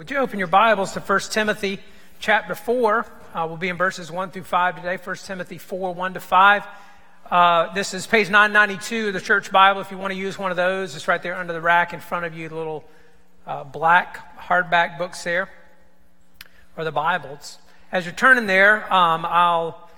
Would you open your Bibles to 1 Timothy chapter 4? Uh, we'll be in verses 1 through 5 today. 1 Timothy 4, 1 to 5. Uh, this is page 992 of the church Bible. If you want to use one of those, it's right there under the rack in front of you, the little uh, black hardback books there, or the Bibles. As you're turning there, um, I'll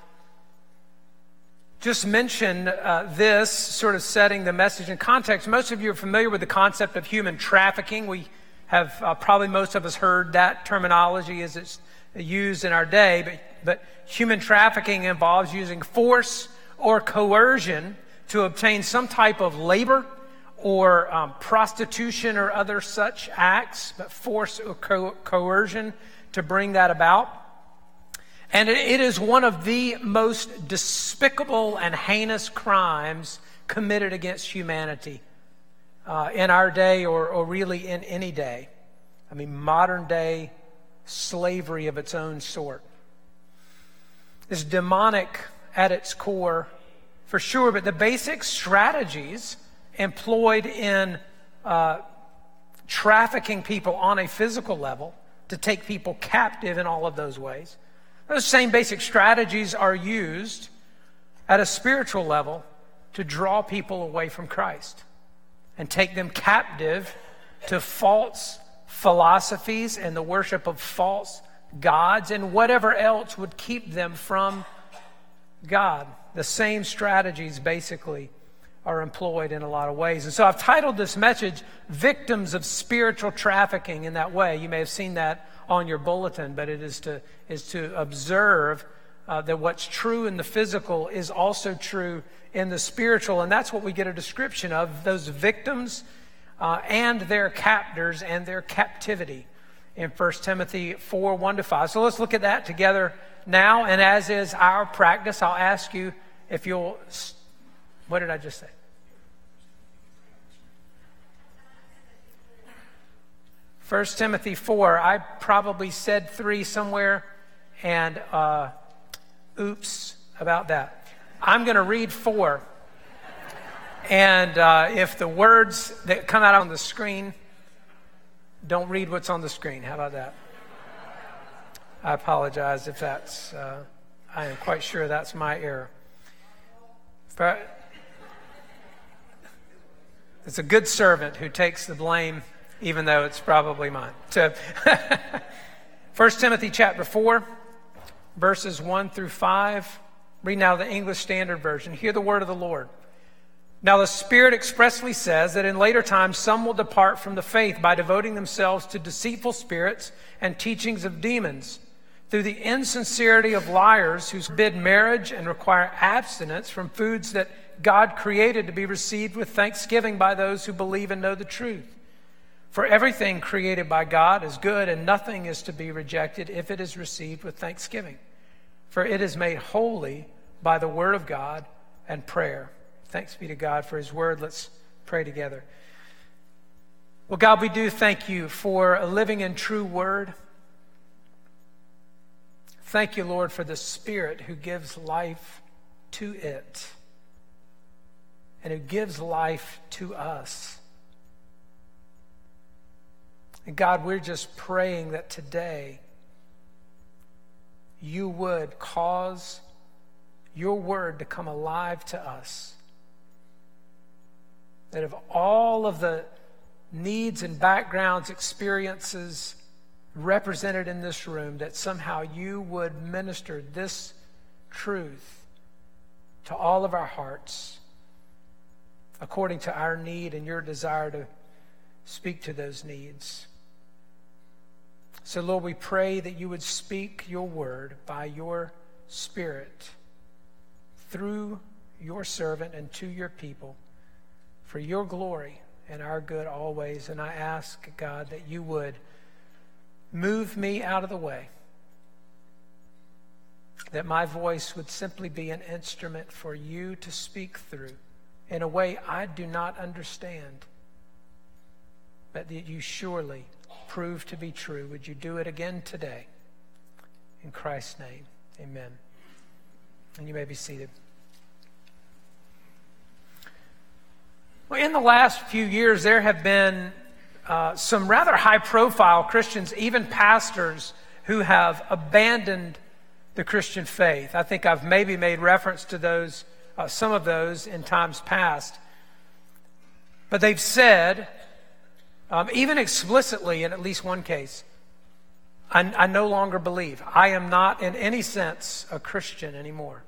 just mention uh, this, sort of setting the message in context. Most of you are familiar with the concept of human trafficking. We have uh, probably most of us heard that terminology as it's used in our day, but, but human trafficking involves using force or coercion to obtain some type of labor or um, prostitution or other such acts, but force or co- coercion to bring that about. And it, it is one of the most despicable and heinous crimes committed against humanity uh, in our day or, or really in any day. I mean, modern day slavery of its own sort. Is demonic at its core, for sure, but the basic strategies employed in uh, trafficking people on a physical level to take people captive in all of those ways. Those same basic strategies are used at a spiritual level to draw people away from Christ and take them captive to false philosophies and the worship of false gods and whatever else would keep them from God. The same strategies basically are employed in a lot of ways. And so I've titled this message Victims of Spiritual Trafficking in that way. You may have seen that on your bulletin, but it is to, is to observe uh, that what's true in the physical is also true in the spiritual. And that's what we get a description of those victims uh, and their captors and their captivity in 1 Timothy 4 1 to 5. So let's look at that together now. And as is our practice, I'll ask you if you'll. What did I just say? First Timothy 4, I probably said 3 somewhere, and uh, oops about that. I'm going to read 4. And uh, if the words that come out on the screen don't read what's on the screen, how about that? I apologize if that's, uh, I am quite sure that's my error. But it's a good servant who takes the blame, even though it's probably mine. So, 1 Timothy chapter 4, verses 1 through 5. Read now the English Standard Version. Hear the word of the Lord. Now, the Spirit expressly says that in later times some will depart from the faith by devoting themselves to deceitful spirits and teachings of demons, through the insincerity of liars who bid marriage and require abstinence from foods that God created to be received with thanksgiving by those who believe and know the truth. For everything created by God is good, and nothing is to be rejected if it is received with thanksgiving. For it is made holy by the word of God and prayer. Thanks be to God for His word. Let's pray together. Well, God, we do thank you for a living and true word. Thank you, Lord, for the Spirit who gives life to it and who gives life to us. And God, we're just praying that today you would cause your word to come alive to us that of all of the needs and backgrounds, experiences represented in this room, that somehow you would minister this truth to all of our hearts according to our need and your desire to speak to those needs. So, Lord, we pray that you would speak your word by your Spirit through your servant and to your people for your glory and our good always. And I ask, God, that you would move me out of the way, that my voice would simply be an instrument for you to speak through in a way I do not understand, but that you surely prove to be true. Would you do it again today? In Christ's name, amen. And you may be seated. Well, in the last few years, there have been uh, some rather high profile Christians, even pastors, who have abandoned the Christian faith. I think I've maybe made reference to those, uh, some of those in times past. But they've said, um, even explicitly in at least one case, I, I no longer believe. I am not in any sense a Christian anymore.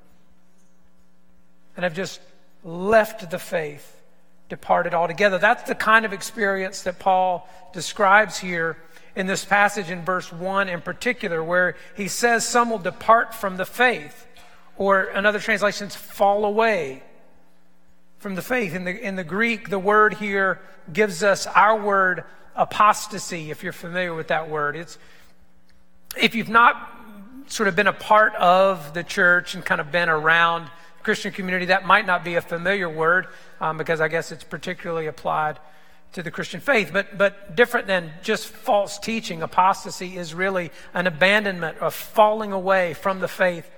And I've just left the faith, departed altogether. That's the kind of experience that Paul describes here in this passage in verse 1 in particular, where he says some will depart from the faith, or another translation translations, fall away from the faith. In the, in the Greek, the word here gives us our word apostasy, if you're familiar with that word. It's, if you've not sort of been a part of the church and kind of been around Christian community, that might not be a familiar word um, because I guess it's particularly applied to the Christian faith. But, but different than just false teaching, apostasy is really an abandonment of falling away from the faith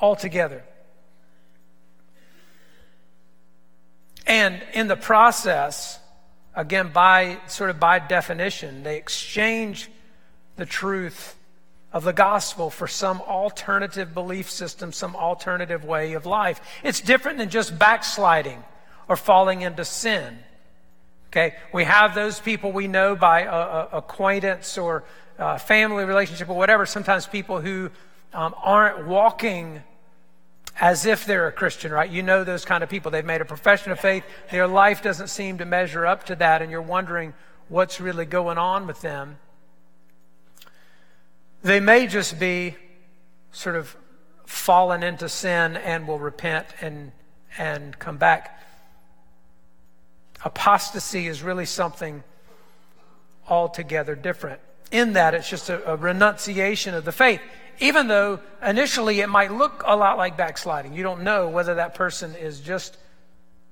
altogether. And in the process, again, by sort of by definition, they exchange the truth of the gospel for some alternative belief system, some alternative way of life. It's different than just backsliding or falling into sin. Okay, we have those people we know by a, a acquaintance or uh, family relationship or whatever. Sometimes people who um, aren't walking as if they're a Christian, right? You know those kind of people. They've made a profession of faith. Their life doesn't seem to measure up to that, and you're wondering what's really going on with them. They may just be sort of fallen into sin and will repent and, and come back. Apostasy is really something altogether different. In that, it's just a, a renunciation of the faith, even though initially it might look a lot like backsliding. You don't know whether that person is just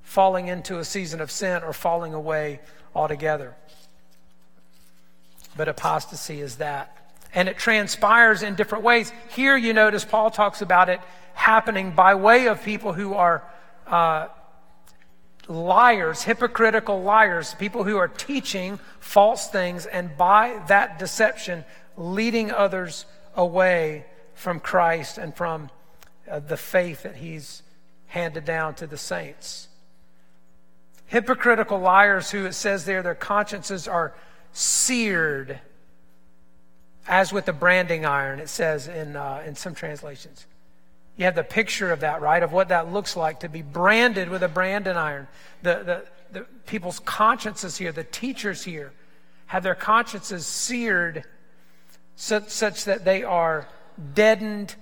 falling into a season of sin or falling away altogether. But apostasy is that. And it transpires in different ways. Here, you notice Paul talks about it happening by way of people who are uh, liars, hypocritical liars, people who are teaching false things, and by that deception, leading others away from Christ and from uh, the faith that he's handed down to the saints. Hypocritical liars who it says there, their consciences are seared, as with a branding iron, it says in, uh, in some translations. You have the picture of that, right? Of what that looks like to be branded with a branding iron. The, the, the people's consciences here, the teachers here, have their consciences seared such, such that they are deadened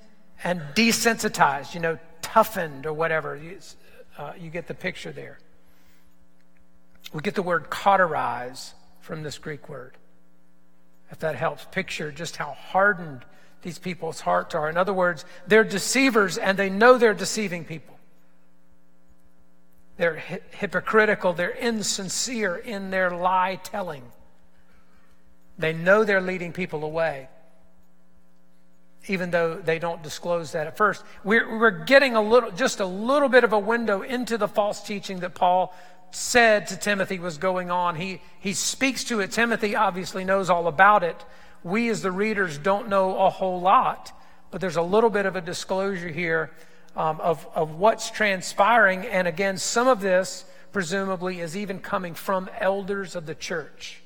and desensitized, you know, toughened or whatever. You, uh, you get the picture there. We get the word cauterize from this Greek word. If that helps picture just how hardened these people's hearts are. In other words, they're deceivers and they know they're deceiving people. They're hi- hypocritical, they're insincere in their lie telling. They know they're leading people away, even though they don't disclose that at first. We're, we're getting a little, just a little bit of a window into the false teaching that Paul said to Timothy was going on. He, he speaks to it. Timothy obviously knows all about it, we as the readers don't know a whole lot, but there's a little bit of a disclosure here um, of, of what's transpiring. And again, some of this presumably is even coming from elders of the church.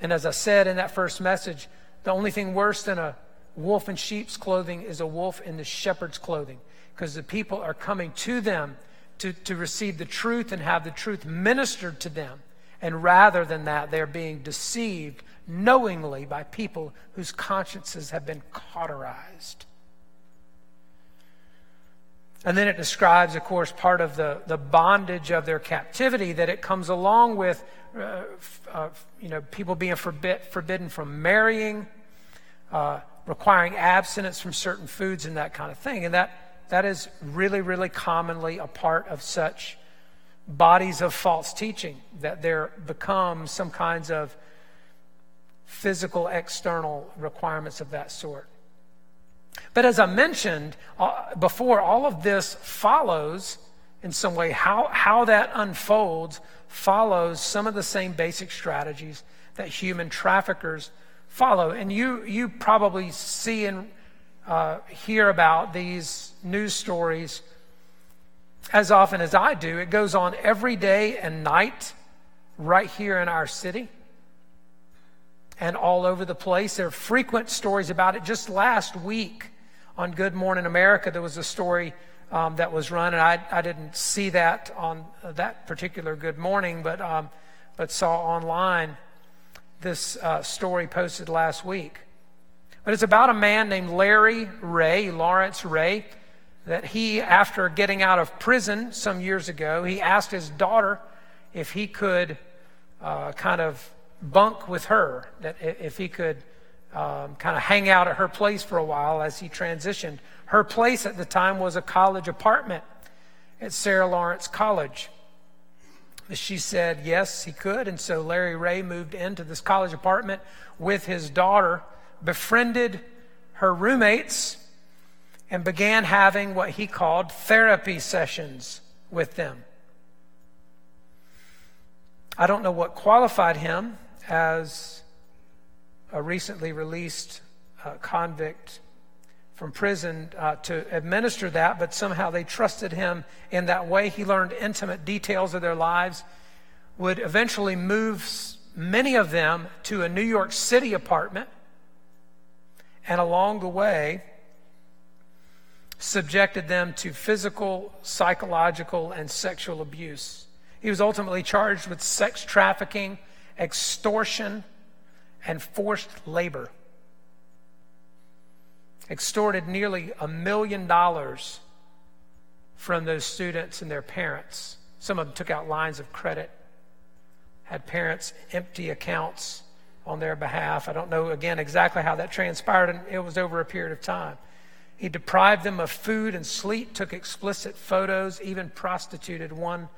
And as I said in that first message, the only thing worse than a wolf in sheep's clothing is a wolf in the shepherd's clothing because the people are coming to them to, to receive the truth and have the truth ministered to them. And rather than that, they're being deceived knowingly by people whose consciences have been cauterized. And then it describes, of course, part of the, the bondage of their captivity that it comes along with, uh, uh, you know, people being forbid, forbidden from marrying, uh, requiring abstinence from certain foods and that kind of thing. And that, that is really, really commonly a part of such bodies of false teaching, that there become some kinds of physical external requirements of that sort. But as I mentioned uh, before, all of this follows in some way. How, how that unfolds follows some of the same basic strategies that human traffickers follow. And you, you probably see and uh, hear about these news stories as often as I do. It goes on every day and night right here in our city and all over the place. There are frequent stories about it. Just last week on Good Morning America, there was a story um, that was run, and I, I didn't see that on that particular Good Morning, but, um, but saw online this uh, story posted last week. But it's about a man named Larry Ray, Lawrence Ray, that he, after getting out of prison some years ago, he asked his daughter if he could uh, kind of bunk with her, that if he could um, kind of hang out at her place for a while as he transitioned. Her place at the time was a college apartment at Sarah Lawrence College. She said yes, he could. And so Larry Ray moved into this college apartment with his daughter, befriended her roommates, and began having what he called therapy sessions with them. I don't know what qualified him as a recently released uh, convict from prison uh, to administer that, but somehow they trusted him in that way. He learned intimate details of their lives, would eventually move many of them to a New York City apartment, and along the way, subjected them to physical, psychological, and sexual abuse. He was ultimately charged with sex trafficking, extortion, and forced labor. Extorted nearly a million dollars from those students and their parents. Some of them took out lines of credit, had parents empty accounts on their behalf. I don't know, again, exactly how that transpired, and it was over a period of time. He deprived them of food and sleep, took explicit photos, even prostituted one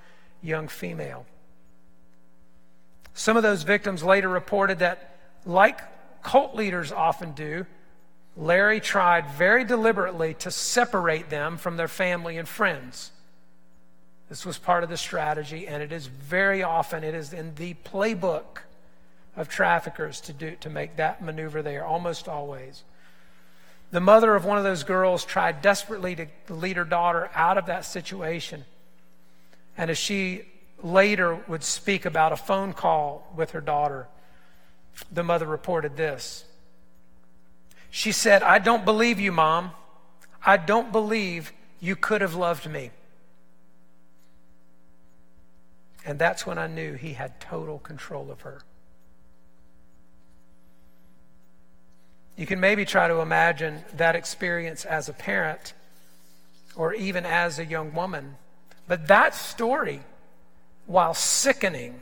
young female. Some of those victims later reported that, like cult leaders often do, Larry tried very deliberately to separate them from their family and friends. This was part of the strategy, and it is very often, it is in the playbook of traffickers to do to make that maneuver there, almost always. The mother of one of those girls tried desperately to lead her daughter out of that situation. And as she later would speak about a phone call with her daughter, the mother reported this. She said, I don't believe you, Mom. I don't believe you could have loved me. And that's when I knew he had total control of her. You can maybe try to imagine that experience as a parent or even as a young woman. But that story, while sickening,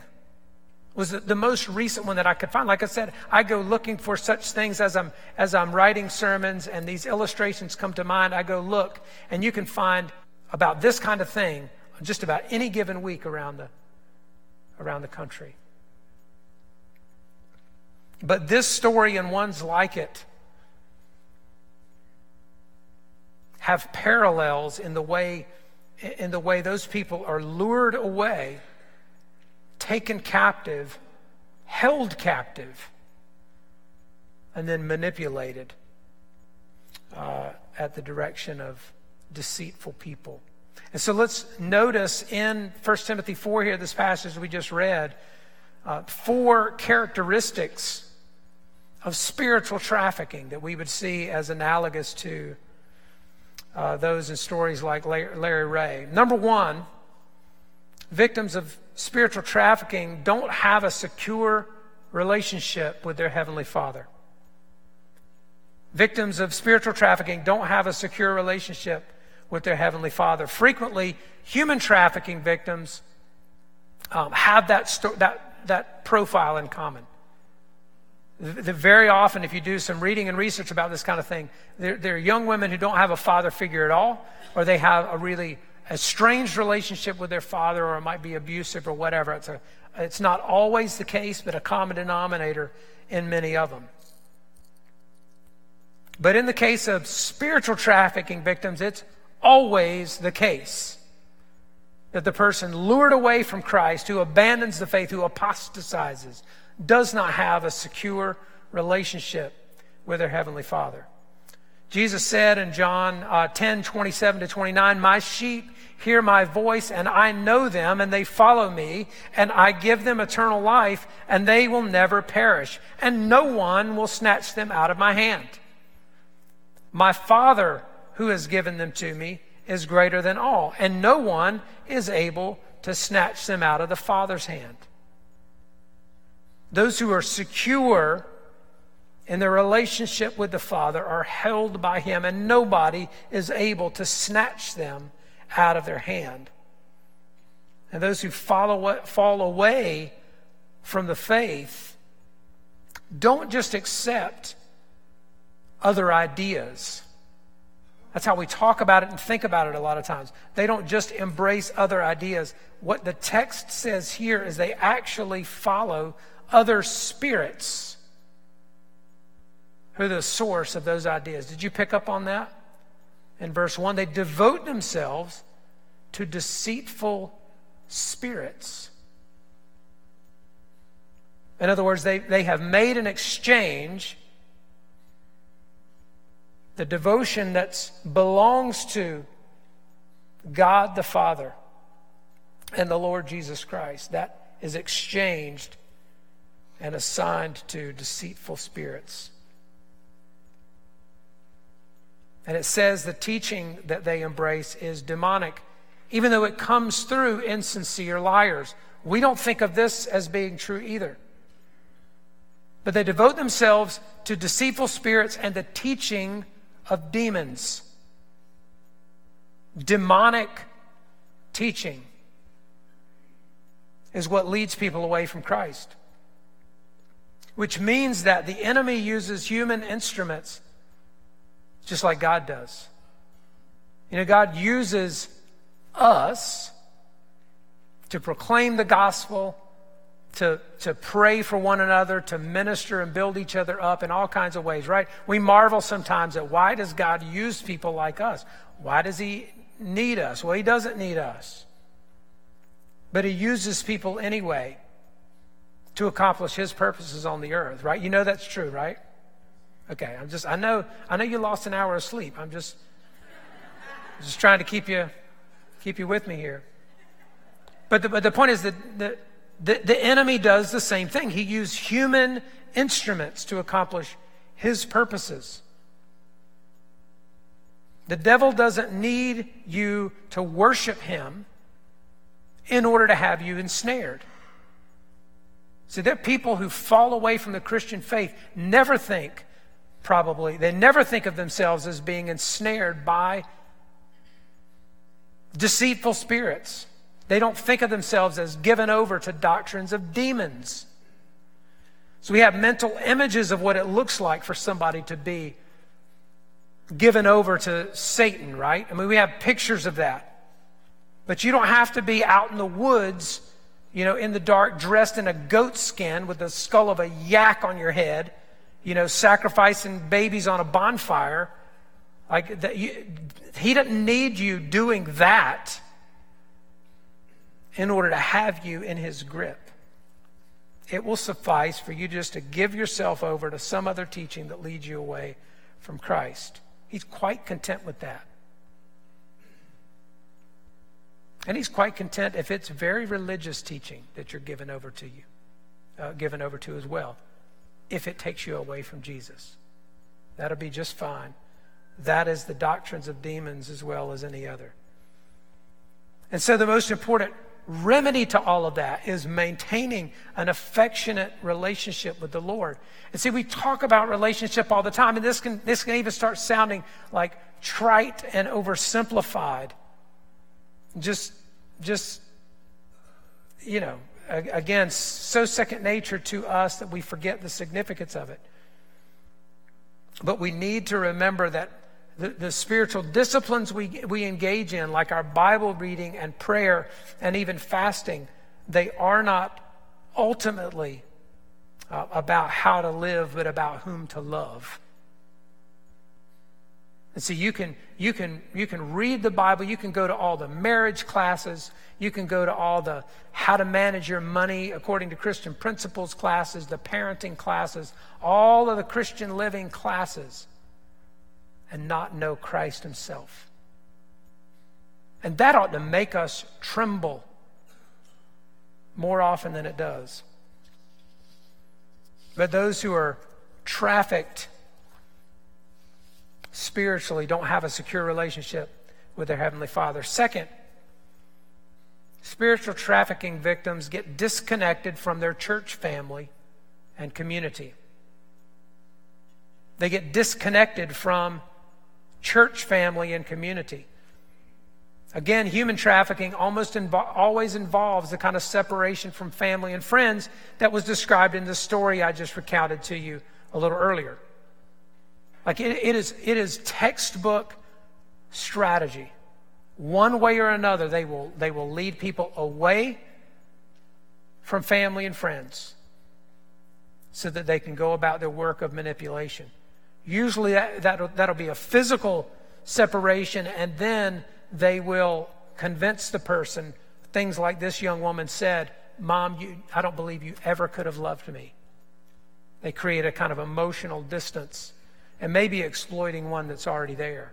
was the, most recent one that I could find. Like I said, I go looking for such things as I'm as I'm writing sermons and these illustrations come to mind. I go look, and you can find about this kind of thing just about any given week around the around the country. But this story and ones like it have parallels in the way in the way those people are lured away, taken captive, held captive, and then manipulated uh, at the direction of deceitful people. And so let's notice in 1 Timothy 4 here, this passage we just read, uh, four characteristics of spiritual trafficking that we would see as analogous to uh, those in stories like Larry Ray. Number one, victims of spiritual trafficking don't have a secure relationship with their Heavenly Father. Victims of spiritual trafficking don't have a secure relationship with their Heavenly Father. Frequently, human trafficking victims um, have that, sto- that, that profile in common. The, very often, if you do some reading and research about this kind of thing, there are young women who don't have a father figure at all, or they have a really estranged relationship with their father, or it might be abusive or whatever. It's, a, it's not always the case, but a common denominator in many of them. But in the case of spiritual trafficking victims, it's always the case that the person lured away from Christ, who abandons the faith, who apostatizes, does not have a secure relationship with their Heavenly Father. Jesus said in John uh, 10 27 to 29, My sheep hear my voice, and I know them, and they follow me, and I give them eternal life, and they will never perish, and no one will snatch them out of my hand. My Father, who has given them to me, is greater than all, and no one is able to snatch them out of the Father's hand. Those who are secure in their relationship with the Father are held by Him, and nobody is able to snatch them out of their hand. And those who follow, fall away from the faith don't just accept other ideas. That's how we talk about it and think about it a lot of times. They don't just embrace other ideas. What the text says here is they actually follow other spirits who are the source of those ideas. Did you pick up on that? In verse 1, they devote themselves to deceitful spirits. In other words, they, they have made an exchange the devotion that belongs to God the Father and the Lord Jesus Christ. That is exchanged and assigned to deceitful spirits. And it says the teaching that they embrace is demonic, even though it comes through insincere liars. We don't think of this as being true either. But they devote themselves to deceitful spirits and the teaching of demons. Demonic teaching is what leads people away from Christ. Which means that the enemy uses human instruments just like God does. You know, God uses us to proclaim the gospel to, to pray for one another, to minister and build each other up in all kinds of ways, right? We marvel sometimes at why does God use people like us? Why does He need us? Well, He doesn't need us. But He uses people anyway to accomplish His purposes on the earth, right? You know that's true, right? Okay, I'm just, I know, I know you lost an hour of sleep. I'm just, just trying to keep you, keep you with me here. But the, but the point is that, that the, the enemy does the same thing. He used human instruments to accomplish his purposes. The devil doesn't need you to worship him in order to have you ensnared. See, there are people who fall away from the Christian faith, never think, probably, they never think of themselves as being ensnared by deceitful spirits. They don't think of themselves as given over to doctrines of demons. So we have mental images of what it looks like for somebody to be given over to Satan, right? I mean, we have pictures of that. But you don't have to be out in the woods, you know, in the dark, dressed in a goat skin with the skull of a yak on your head, you know, sacrificing babies on a bonfire. Like, that, you, he doesn't need you doing that in order to have you in his grip. It will suffice for you just to give yourself over to some other teaching that leads you away from Christ. He's quite content with that. And he's quite content if it's very religious teaching that you're given over to you, uh, given over to as well, if it takes you away from Jesus. That'll be just fine. That is the doctrines of demons as well as any other. And so the most important remedy to all of that is maintaining an affectionate relationship with the Lord. And see, we talk about relationship all the time, and this can, this can even start sounding like trite and oversimplified. Just, just, you know, again, so second nature to us that we forget the significance of it. But we need to remember that the, the spiritual disciplines we, we engage in, like our Bible reading and prayer and even fasting, they are not ultimately uh, about how to live, but about whom to love. And so you can, you, can, you can read the Bible, you can go to all the marriage classes, you can go to all the how to manage your money according to Christian principles classes, the parenting classes, all of the Christian living classes, and not know Christ Himself. And that ought to make us tremble more often than it does. But those who are trafficked spiritually don't have a secure relationship with their Heavenly Father. Second, spiritual trafficking victims get disconnected from their church family and community. They get disconnected from church family and community. Again, human trafficking almost invo- always involves the kind of separation from family and friends that was described in the story I just recounted to you a little earlier. Like it, it, is, it is textbook strategy. One way or another, they will, they will lead people away from family and friends so that they can go about their work of manipulation. Usually, that, that'll, that'll be a physical separation, and then they will convince the person things like this young woman said Mom, you, I don't believe you ever could have loved me. They create a kind of emotional distance and maybe exploiting one that's already there.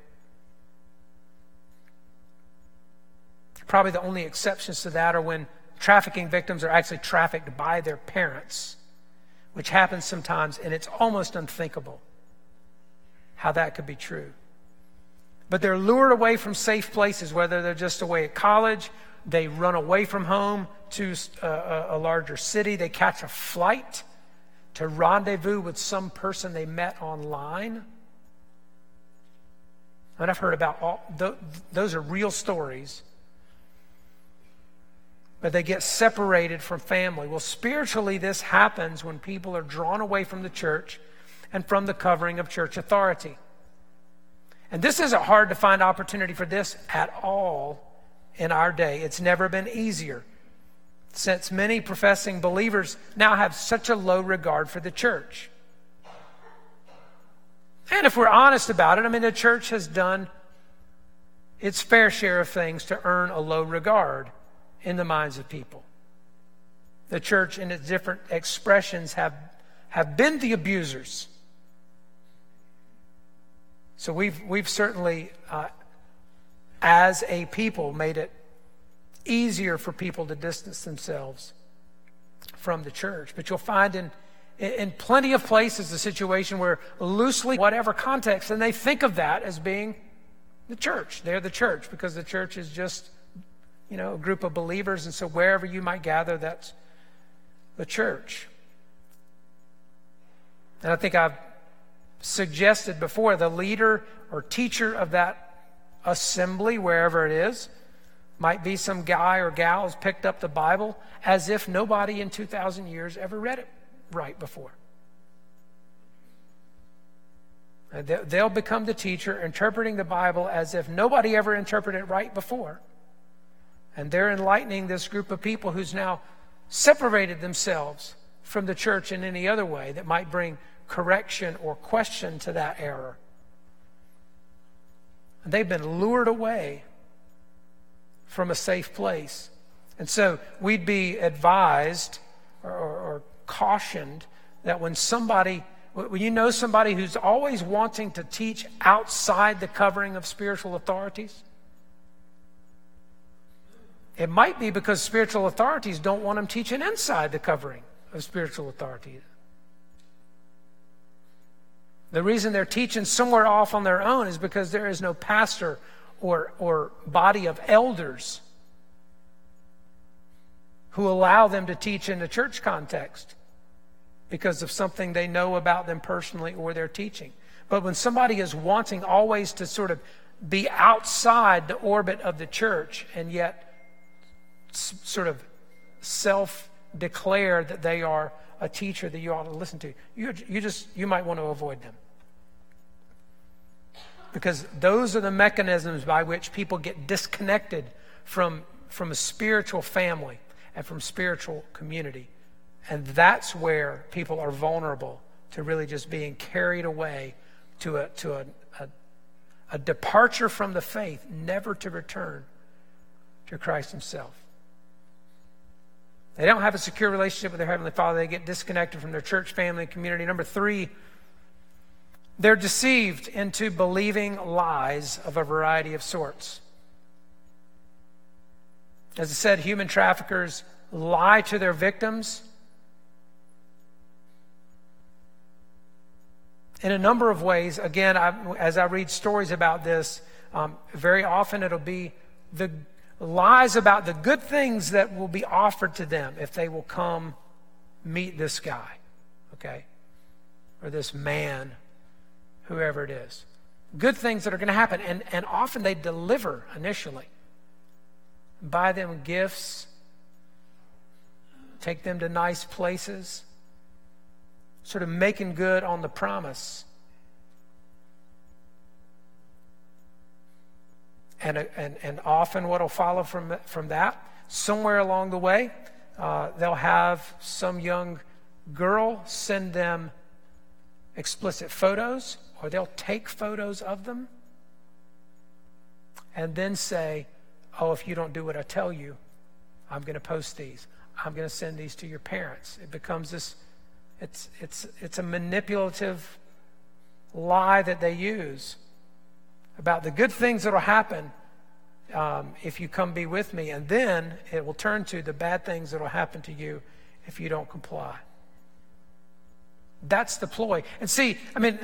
Probably the only exceptions to that are when trafficking victims are actually trafficked by their parents, which happens sometimes, and it's almost unthinkable how that could be true. But they're lured away from safe places, whether they're just away at college, they run away from home to uh, a, a larger city, they catch a flight to rendezvous with some person they met online. And I've heard about all, those are real stories. But they get separated from family. Well, spiritually, this happens when people are drawn away from the church and from the covering of church authority. And this isn't hard to find opportunity for this at all in our day. It's never been easier since many professing believers now have such a low regard for the church. And if we're honest about it, I mean, the church has done its fair share of things to earn a low regard in the minds of people. The church, in its different expressions, have, have been the abusers so we've, we've certainly, uh, as a people, made it easier for people to distance themselves from the church. But you'll find in, in plenty of places the situation where loosely, whatever context, and they think of that as being the church. They're the church because the church is just, you know, a group of believers. And so wherever you might gather, that's the church. And I think I've suggested before, the leader or teacher of that assembly, wherever it is, might be some guy or gal who's picked up the Bible as if nobody in 2,000 years ever read it right before. They'll become the teacher interpreting the Bible as if nobody ever interpreted it right before. And they're enlightening this group of people who's now separated themselves from the church in any other way that might bring correction or question to that error. And they've been lured away from a safe place. And so we'd be advised or, or, cautioned that when somebody, when you know somebody who's always wanting to teach outside the covering of spiritual authorities, it might be because spiritual authorities don't want them teaching inside the covering of spiritual authorities. The reason they're teaching somewhere off on their own is because there is no pastor or, or body of elders who allow them to teach in the church context because of something they know about them personally or their teaching. But when somebody is wanting always to sort of be outside the orbit of the church and yet sort of self declare that they are a teacher that you ought to listen to. You, you just, you might want to avoid them. Because those are the mechanisms by which people get disconnected from, from a spiritual family and from spiritual community. And that's where people are vulnerable to really just being carried away to a, to a, a, a departure from the faith, never to return to Christ Himself. They don't have a secure relationship with their Heavenly Father. They get disconnected from their church family and community. Number three, they're deceived into believing lies of a variety of sorts. As I said, human traffickers lie to their victims in a number of ways. Again, I, as I read stories about this, um, very often it'll be the lies about the good things that will be offered to them if they will come meet this guy, okay? Or this man, whoever it is. Good things that are going to happen. And, and often they deliver initially. Buy them gifts, take them to nice places, sort of making good on the promise. And, and, and often what will follow from, from that, somewhere along the way, uh, they'll have some young girl send them explicit photos, or they'll take photos of them and then say, Oh, if you don't do what I tell you, I'm going to post these. I'm going to send these to your parents. It becomes this, it's, it's, it's a manipulative lie that they use about the good things that will happen um, if you come be with me. And then it will turn to the bad things that will happen to you if you don't comply. That's the ploy. And see, I mean,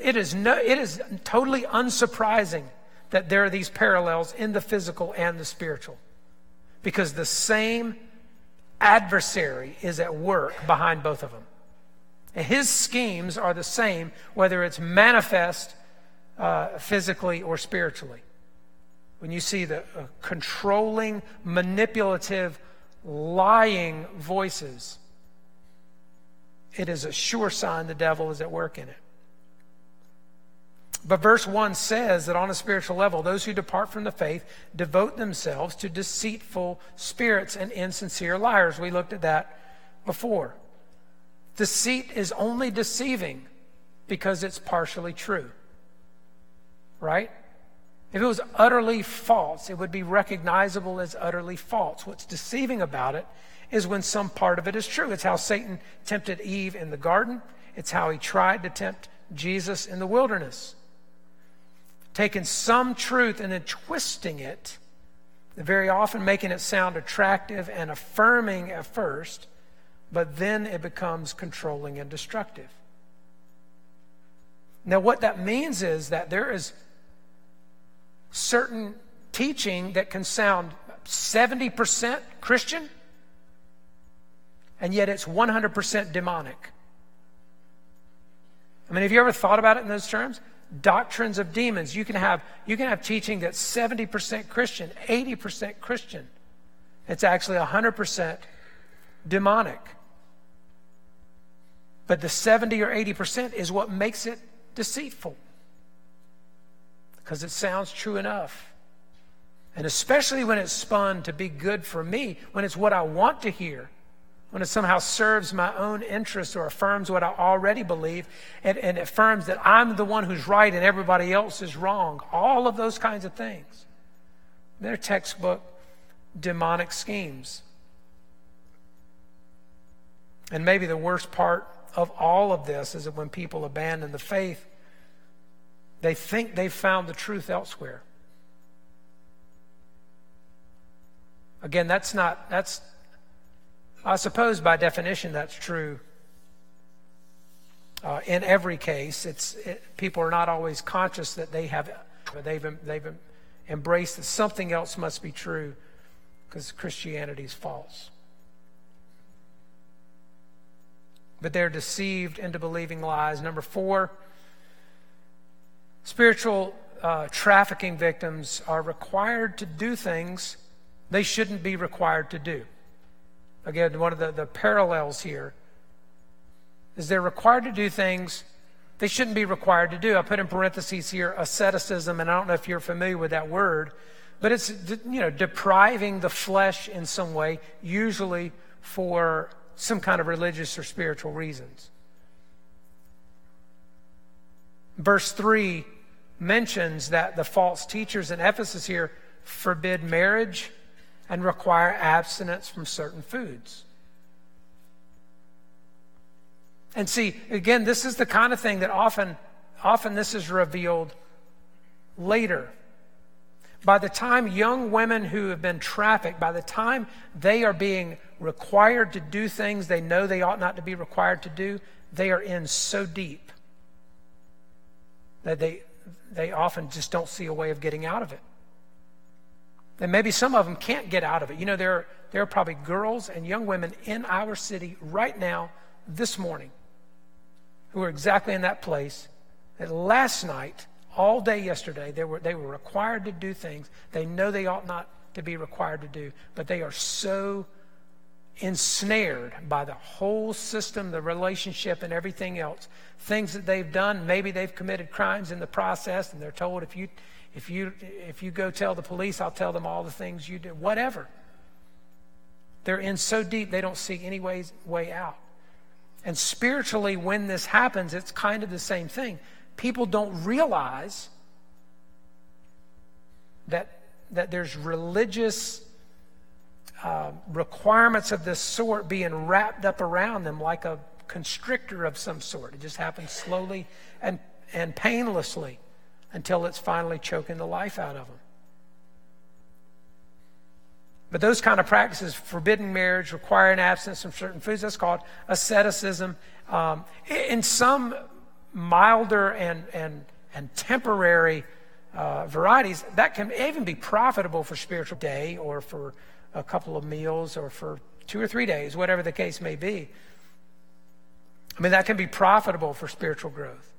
it is, no, it is totally unsurprising that there are these parallels in the physical and the spiritual. Because the same adversary is at work behind both of them. And his schemes are the same, whether it's manifest uh, physically or spiritually. When you see the uh, controlling, manipulative, lying voices, it is a sure sign the devil is at work in it. But verse 1 says that on a spiritual level, those who depart from the faith devote themselves to deceitful spirits and insincere liars. We looked at that before. Deceit is only deceiving because it's partially true right? If it was utterly false, it would be recognizable as utterly false. What's deceiving about it is when some part of it is true. It's how Satan tempted Eve in the garden, it's how he tried to tempt Jesus in the wilderness. Taking some truth and then twisting it, very often making it sound attractive and affirming at first, but then it becomes controlling and destructive. Now, what that means is that there is certain teaching that can sound 70% Christian, and yet it's 100% demonic. I mean, have you ever thought about it in those terms? Doctrines of demons. You can have, you can have teaching that's 70% Christian, 80% Christian. It's actually 100% demonic. But the 70 or 80% is what makes it deceitful because it sounds true enough. And especially when it's spun to be good for me, when it's what I want to hear, when it somehow serves my own interests or affirms what I already believe, and, and affirms that I'm the one who's right and everybody else is wrong. All of those kinds of things. They're textbook demonic schemes. And maybe the worst part of all of this is that when people abandon the faith, they think they've found the truth elsewhere. Again, that's not, that's, I suppose by definition that's true. Uh, in every case, it's, it, people are not always conscious that they have, they've, they've embraced that something else must be true because Christianity is false. But they're deceived into believing lies. Number four, Spiritual uh, trafficking victims are required to do things they shouldn't be required to do. Again, one of the, the parallels here is they're required to do things they shouldn't be required to do. I put in parentheses here asceticism, and I don't know if you're familiar with that word, but it's you know depriving the flesh in some way, usually for some kind of religious or spiritual reasons. Verse 3 mentions that the false teachers in Ephesus here forbid marriage and require abstinence from certain foods. And see, again, this is the kind of thing that often, often this is revealed later. By the time young women who have been trafficked, by the time they are being required to do things they know they ought not to be required to do, they are in so deep that they, they often just don't see a way of getting out of it. And maybe some of them can't get out of it. You know, there are, there are probably girls and young women in our city right now, this morning, who are exactly in that place that last night, all day yesterday, they were, they were required to do things they know they ought not to be required to do, but they are so ensnared by the whole system, the relationship, and everything else. Things that they've done, maybe they've committed crimes in the process, and they're told if you if you if you go tell the police, I'll tell them all the things you did. Whatever. They're in so deep they don't see any ways, way out. And spiritually, when this happens, it's kind of the same thing. People don't realize that, that there's religious uh, requirements of this sort being wrapped up around them like a constrictor of some sort. It just happens slowly and, and painlessly until it's finally choking the life out of them. But those kind of practices, forbidding marriage, requiring abstinence from certain foods, that's called asceticism. Um, in some milder and, and, and temporary uh, varieties, that can even be profitable for spiritual day or for a couple of meals or for two or three days, whatever the case may be. I mean, that can be profitable for spiritual growth.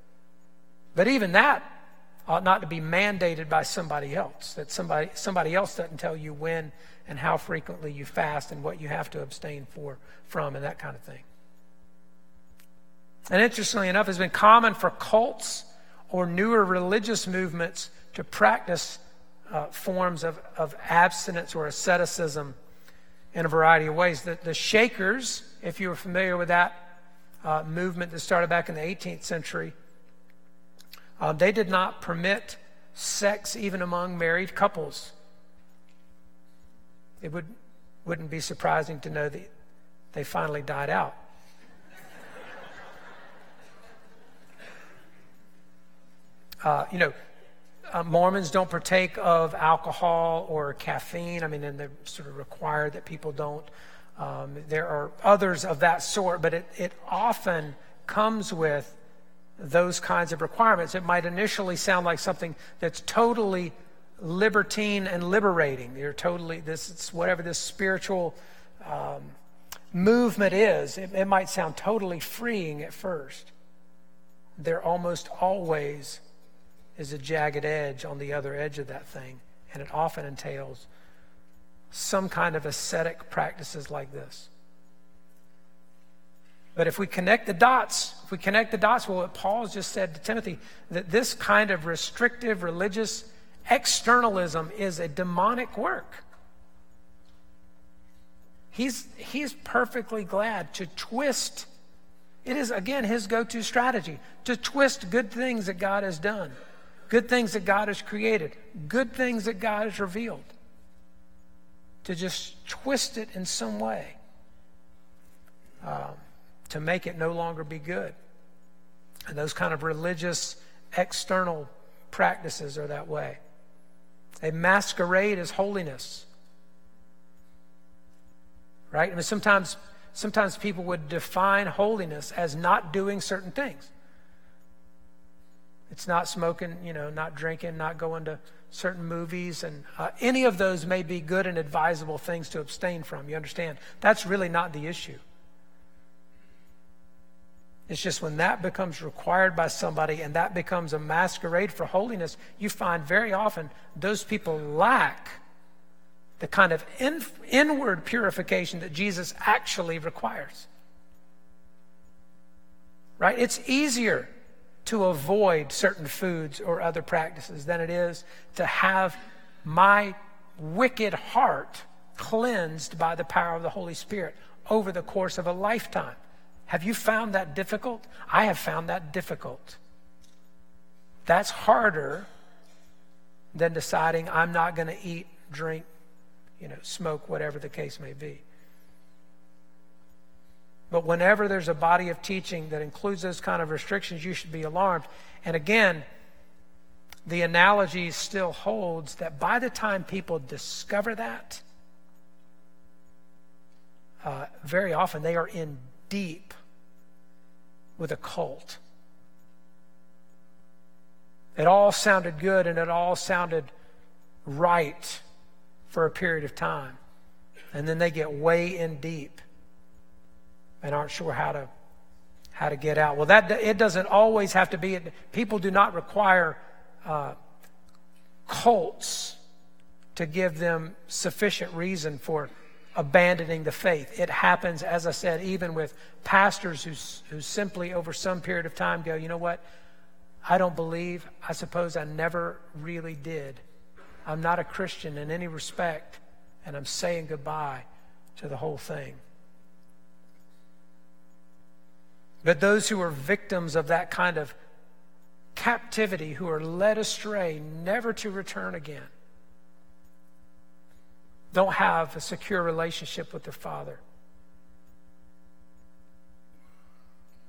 But even that ought not to be mandated by somebody else, that somebody, somebody else doesn't tell you when and how frequently you fast and what you have to abstain for, from and that kind of thing. And interestingly enough, it's been common for cults or newer religious movements to practice uh, forms of, of abstinence or asceticism in a variety of ways. The, the Shakers, if you were familiar with that uh, movement that started back in the 18th century, uh, they did not permit sex even among married couples. It would, wouldn't be surprising to know that they finally died out. Uh, you know, uh, Mormons don't partake of alcohol or caffeine. I mean, and they're sort of required that people don't. Um, there are others of that sort, but it, it often comes with those kinds of requirements. It might initially sound like something that's totally libertine and liberating. You're totally, this is whatever this spiritual um, movement is, it, it might sound totally freeing at first. There almost always is a jagged edge on the other edge of that thing, and it often entails some kind of ascetic practices like this. But if we connect the dots, if we connect the dots, well, what Paul just said to Timothy, that this kind of restrictive religious externalism is a demonic work. He's, he's perfectly glad to twist. It is, again, his go to strategy to twist good things that God has done good things that God has created, good things that God has revealed, to just twist it in some way um, to make it no longer be good. And those kind of religious external practices are that way. They masquerade as holiness. Right? I mean, sometimes, sometimes people would define holiness as not doing certain things. It's not smoking, you know, not drinking, not going to certain movies. And uh, any of those may be good and advisable things to abstain from. You understand? That's really not the issue. It's just when that becomes required by somebody and that becomes a masquerade for holiness, you find very often those people lack the kind of in, inward purification that Jesus actually requires. Right? It's easier to avoid certain foods or other practices than it is to have my wicked heart cleansed by the power of the Holy Spirit over the course of a lifetime. Have you found that difficult? I have found that difficult. That's harder than deciding I'm not going to eat, drink, you know, smoke, whatever the case may be. But whenever there's a body of teaching that includes those kind of restrictions, you should be alarmed. And again, the analogy still holds that by the time people discover that, uh, very often they are in deep with a cult. It all sounded good and it all sounded right for a period of time. And then they get way in deep and aren't sure how to how to get out. Well, that it doesn't always have to be. People do not require uh, cults to give them sufficient reason for abandoning the faith. It happens, as I said, even with pastors who, who simply over some period of time go, you know what? I don't believe. I suppose I never really did. I'm not a Christian in any respect, and I'm saying goodbye to the whole thing. But those who are victims of that kind of captivity, who are led astray, never to return again, don't have a secure relationship with their Father.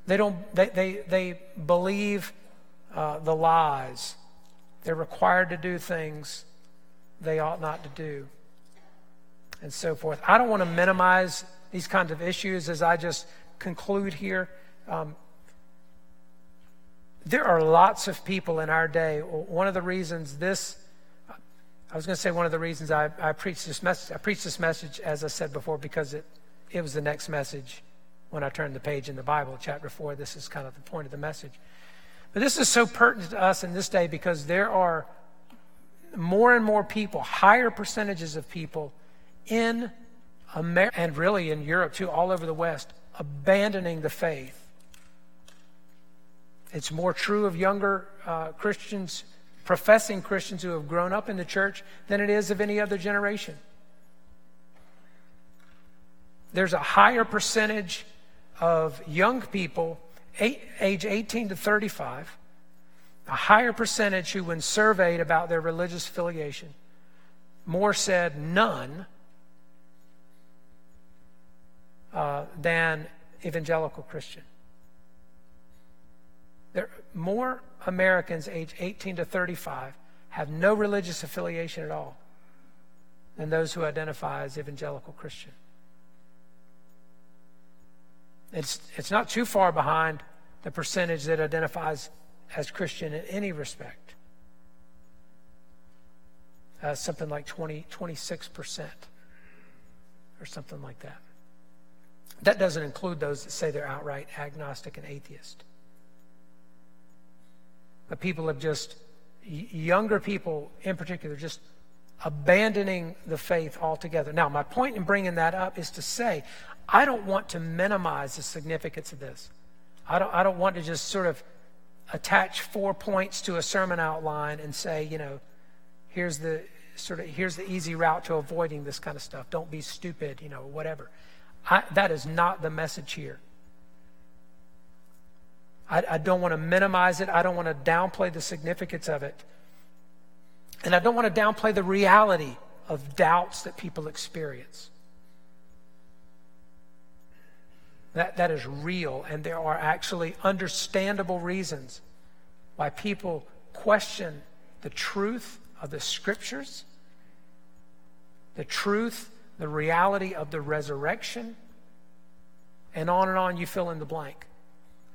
They don't. They they, they believe uh, the lies. They're required to do things they ought not to do, and so forth. I don't want to minimize these kinds of issues as I just conclude here. Um, there are lots of people in our day. One of the reasons this, I was going to say one of the reasons I, I preached this message. I preached this message, as I said before, because it, it was the next message when I turned the page in the Bible, chapter 4. This is kind of the point of the message. But this is so pertinent to us in this day because there are more and more people, higher percentages of people in America and really in Europe too, all over the West, abandoning the faith it's more true of younger uh, Christians, professing Christians who have grown up in the church, than it is of any other generation. There's a higher percentage of young people, eight, age 18 to 35, a higher percentage who, when surveyed about their religious affiliation, more said none uh, than evangelical Christian. There, more Americans age 18 to 35 have no religious affiliation at all than those who identify as evangelical Christian. It's, it's not too far behind the percentage that identifies as Christian in any respect. Uh, something like 20, 26% or something like that. That doesn't include those that say they're outright agnostic and atheist. But people have just, younger people in particular, just abandoning the faith altogether. Now, my point in bringing that up is to say, I don't want to minimize the significance of this. I don't, I don't want to just sort of attach four points to a sermon outline and say, you know, here's the sort of here's the easy route to avoiding this kind of stuff. Don't be stupid, you know, whatever. I, that is not the message here. I, I don't want to minimize it. I don't want to downplay the significance of it. And I don't want to downplay the reality of doubts that people experience. That, that is real, and there are actually understandable reasons why people question the truth of the scriptures, the truth, the reality of the resurrection, and on and on you fill in the blank.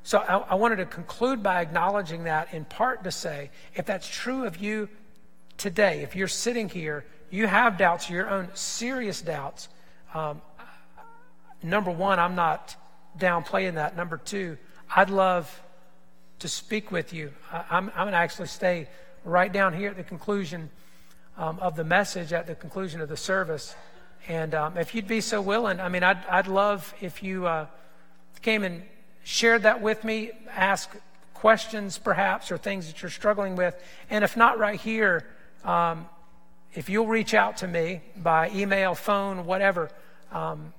So I, I, wanted to conclude by acknowledging that in part to say, if that's true of you today, if you're sitting here, you have doubts, your own serious doubts. Um, number one, I'm not downplaying that. Number two, I'd love to speak with you. I, am I'm going to actually stay right down here at the conclusion um, of the message, at the conclusion of the service. And um, if you'd be so willing, I mean, I'd, I'd love if you uh, came and shared that with me, ask questions perhaps or things that you're struggling with. And if not right here, um, if you'll reach out to me by email, phone, whatever, um,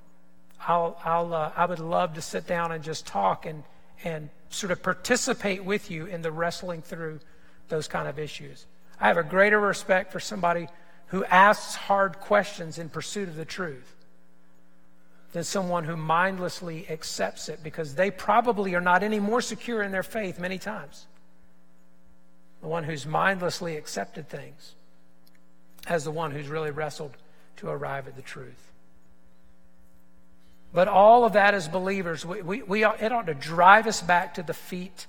I'll, I'll, uh, I would love to sit down and just talk and, and sort of participate with you in the wrestling through those kind of issues. I have a greater respect for somebody who asks hard questions in pursuit of the truth than someone who mindlessly accepts it because they probably are not any more secure in their faith many times. The one who's mindlessly accepted things as the one who's really wrestled to arrive at the truth. But all of that as believers, we, we, we it ought to drive us back to the feet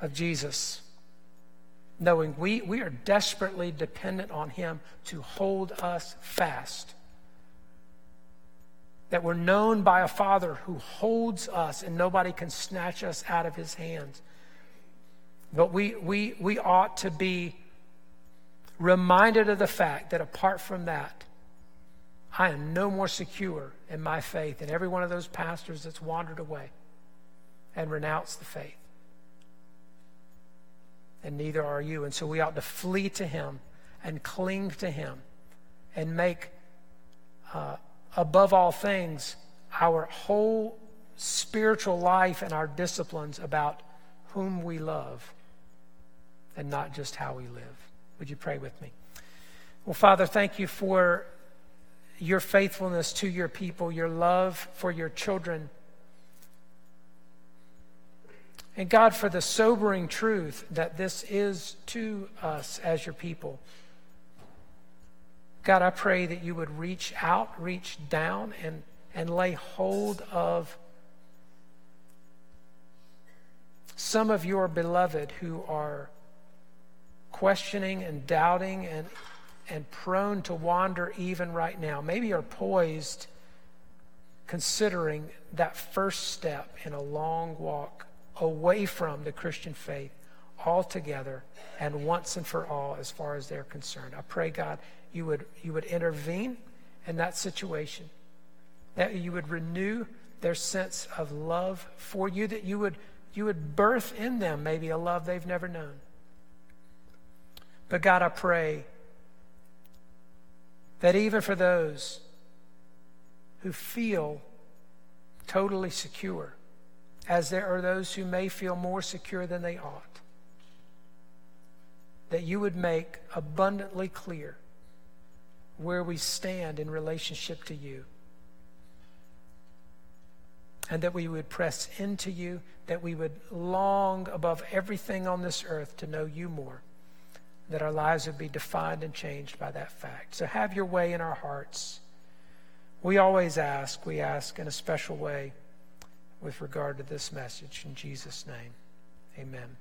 of Jesus, knowing we, we are desperately dependent on Him to hold us fast. That we're known by a Father who holds us and nobody can snatch us out of His hands. But we, we, we ought to be reminded of the fact that apart from that, I am no more secure in my faith than every one of those pastors that's wandered away and renounced the faith. And neither are you. And so we ought to flee to Him and cling to Him and make, uh, above all things, our whole spiritual life and our disciplines about whom we love and not just how we live. Would you pray with me? Well, Father, thank you for your faithfulness to your people, your love for your children. And God, for the sobering truth that this is to us as your people. God, I pray that you would reach out, reach down, and, and lay hold of some of your beloved who are questioning and doubting and, and prone to wander even right now. Maybe are poised considering that first step in a long walk away from the Christian faith altogether and once and for all as far as they're concerned. I pray, God, you would, you would intervene in that situation, that you would renew their sense of love for you, that you would, you would birth in them maybe a love they've never known. But God, I pray that even for those who feel totally secure, as there are those who may feel more secure than they ought, that you would make abundantly clear where we stand in relationship to you. And that we would press into you, that we would long above everything on this earth to know you more that our lives would be defined and changed by that fact. So have your way in our hearts. We always ask, we ask in a special way with regard to this message. In Jesus' name, amen.